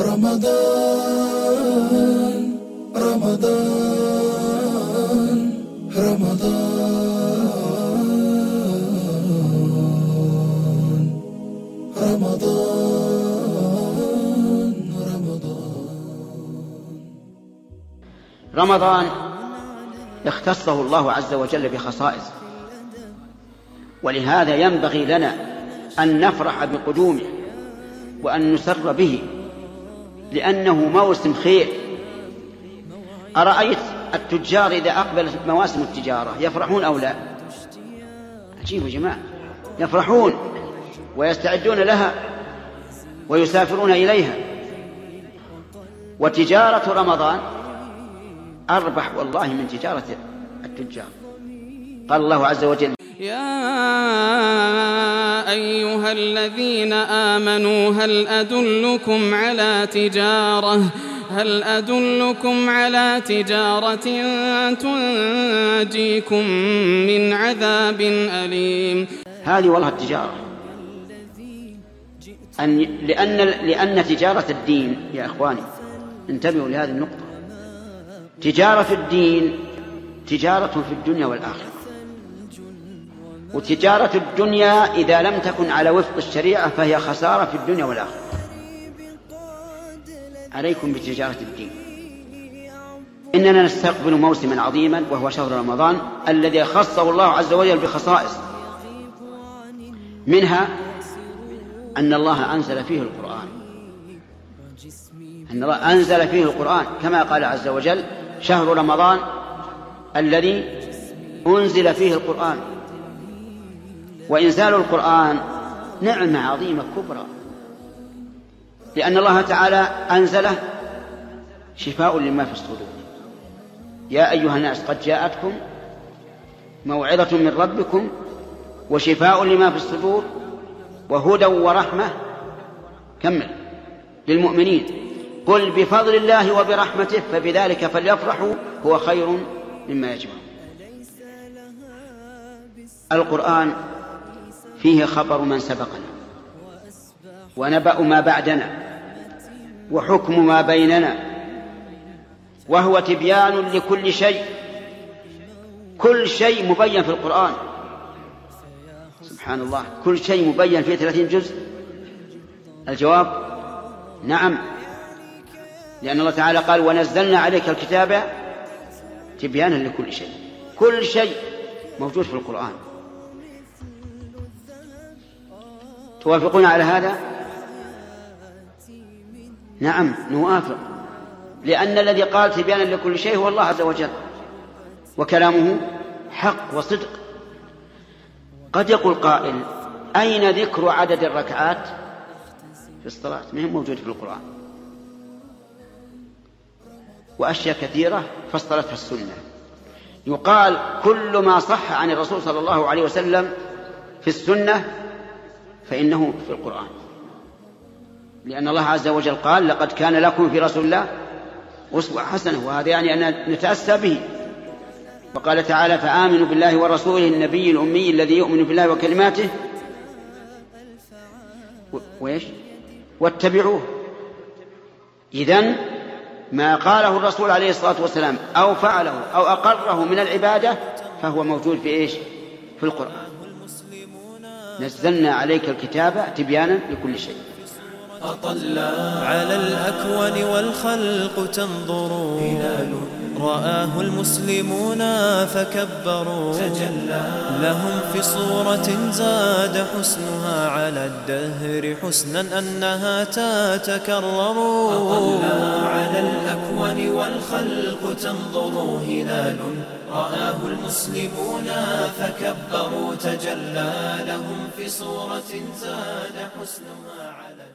رمضان رمضان رمضان رمضان رمضان. رمضان اختصه الله عز وجل بخصائص ولهذا ينبغي لنا أن نفرح بقدومه وأن نسر به لأنه موسم خير. أرأيت التجار إذا أقبلت مواسم التجارة يفرحون أو لا؟ عجيب يا جماعة. يفرحون ويستعدون لها ويسافرون إليها. وتجارة رمضان أربح والله من تجارة التجار. قال الله عز وجل يا أيها الذين آمنوا هل أدلكم على تجارة؟ هل أدلكم على تجارة تنجيكم من عذاب أليم؟ هذه والله التجارة. أن لأن لأن تجارة الدين يا إخواني انتبهوا لهذه النقطة. تجارة الدين تجارة في الدنيا والآخرة. وتجارة الدنيا إذا لم تكن على وفق الشريعة فهي خسارة في الدنيا والآخرة. عليكم بتجارة الدين. إننا نستقبل موسما عظيما وهو شهر رمضان الذي خصه الله عز وجل بخصائص. منها أن الله أنزل فيه القرآن. أن الله أنزل فيه القرآن. كما قال عز وجل شهر رمضان الذي أنزل فيه القرآن. وإنزال القرآن نعمة عظيمة كبرى. لأن الله تعالى أنزله شفاء لما في الصدور. يا أيها الناس قد جاءتكم موعظة من ربكم وشفاء لما في الصدور وهدى ورحمة. كمل. للمؤمنين. قل بفضل الله وبرحمته فبذلك فليفرحوا هو خير مما يجمعون. القرآن فيه خبر من سبقنا. ونبأ ما بعدنا وحكم ما بيننا وهو تبيان لكل شيء. كل شيء مبين في القرآن. سبحان الله كل شيء مبين في ثلاثين جزء. الجواب نعم. لأن الله تعالى قال ونزلنا عليك الكتاب تبيانا لكل شيء. كل شيء موجود في القرآن. توافقون على هذا؟ نعم نوافق. لأن الذي قال تبيانا لكل شيء هو الله عز وجل وكلامه حق وصدق. قد يقول قائل أين ذكر عدد الركعات؟ في الصلاة ما هي موجود في القرآن. وأشياء كثيرة فصلتها السنة. يقال كل ما صح عن الرسول صلى الله عليه وسلم في السنة فإنه في القرآن. لأن الله عز وجل قال لقد كان لكم في رسول الله أسوة حسنة. وهذا يعني أن نتأسى به. وقال تعالى فآمنوا بالله ورسوله النبي الأمي الذي يؤمن بالله وكلماته وإيش؟ واتبعوه. إذن ما قاله الرسول عليه الصلاة والسلام أو فعله أو أقره من العبادة فهو موجود في إيش؟ في القرآن. نزلنا عليك الكتاب تبيانا لكل شيء. أطلى على الأكوان والخلق تنظر. هلال. رآه المسلمون فكبروا. تجلى. لهم في صورة زاد حسنها على الدهر حسنا أنها تتكرر. أطلى على الأكوان والخلق تنظر. هلال. رآه المسلمون فكبروا تجلى لهم في صورة زاد حسنها على